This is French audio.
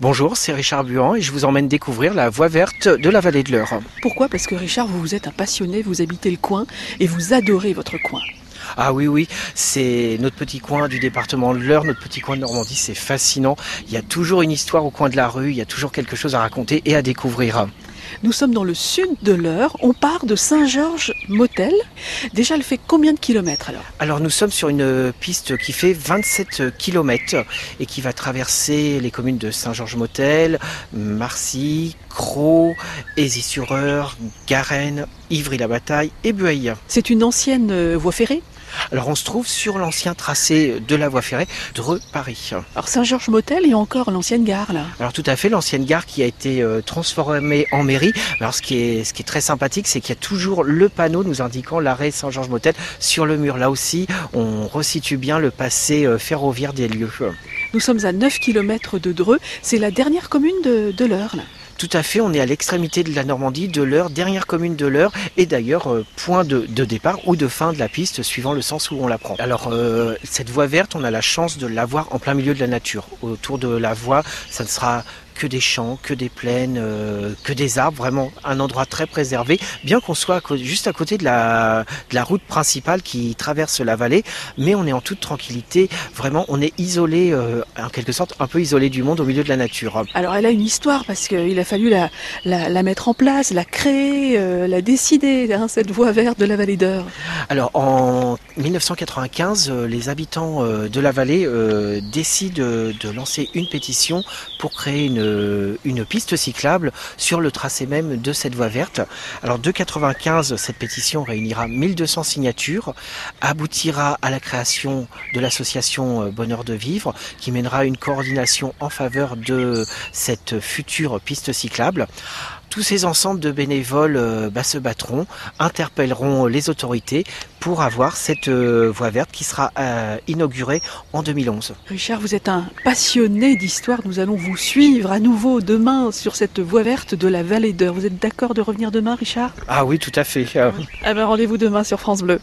Bonjour, c'est Richard Buan et je vous emmène découvrir la voie verte de la vallée de l'Eure. Pourquoi? Parce que Richard, vous êtes un passionné, vous habitez le coin et vous adorez votre coin. Ah oui, oui, c'est notre petit coin du département de l'Eure, notre petit coin de Normandie, c'est fascinant. Il y a toujours une histoire au coin de la rue, il y a toujours quelque chose à raconter et à découvrir. Nous sommes dans le sud de l'Eure, on part de Saint-Georges-Motel. Déjà, elle fait combien de kilomètres alors Alors nous sommes sur une piste qui fait 27 km et qui va traverser les communes de Saint-Georges-Motel, Marcy, Croix, Aisy-sur-Eure, Garennes, Ivry-la-Bataille et Bueil. C'est une ancienne euh, voie ferrée? Alors on se trouve sur l'ancien tracé de la voie ferrée Dreux-Paris. Alors Saint-Georges-Motel et encore l'ancienne gare là. Alors tout à fait, l'ancienne gare qui a été euh, transformée en mairie. Alors ce qui est, ce qui est très sympathique, c'est qu'il y a toujours le panneau nous indiquant l'arrêt Saint-Georges-Motel sur le mur. Là aussi, on resitue bien le passé euh, ferroviaire des lieux. Nous sommes à 9 km de Dreux, c'est la dernière commune de, de l'Eure là. Tout à fait, on est à l'extrémité de la Normandie, de l'Eure, dernière commune de l'Eure, et d'ailleurs euh, point de, de, départ ou de fin de la piste suivant le sens où on la prend. Alors euh, cette voie verte, on a la chance de l'avoir en plein milieu de la nature. Autour de la voie, ça ne sera que des champs, que des plaines, euh, que des arbres, vraiment un endroit très préservé, bien qu'on soit juste à côté de la, de la route principale qui traverse la vallée, mais on est en toute tranquillité, vraiment on est isolé, euh, en quelque sorte un peu isolé du monde au milieu de la nature. Alors elle a une histoire parce qu'il a fallu la, la, la, mettre en place, la créer, euh, la décider, hein, cette voie verte de la vallée d'Eure. Alors en 1995, euh, les habitants de la vallée décident de lancer une pétition pour créer une une piste cyclable sur le tracé même de cette voie verte. Alors de 95, cette pétition réunira 1200 signatures, aboutira à la création de l'association Bonheur de Vivre, qui mènera une coordination en faveur de cette future piste cyclable. Tous ces ensembles de bénévoles euh, bah, se battront, interpelleront les autorités pour avoir cette euh, voie verte qui sera euh, inaugurée en 2011. Richard, vous êtes un passionné d'histoire. Nous allons vous suivre à nouveau demain sur cette voie verte de la vallée d'Eure. Vous êtes d'accord de revenir demain, Richard? Ah oui, tout à fait. Ah ben, rendez-vous demain sur France Bleu.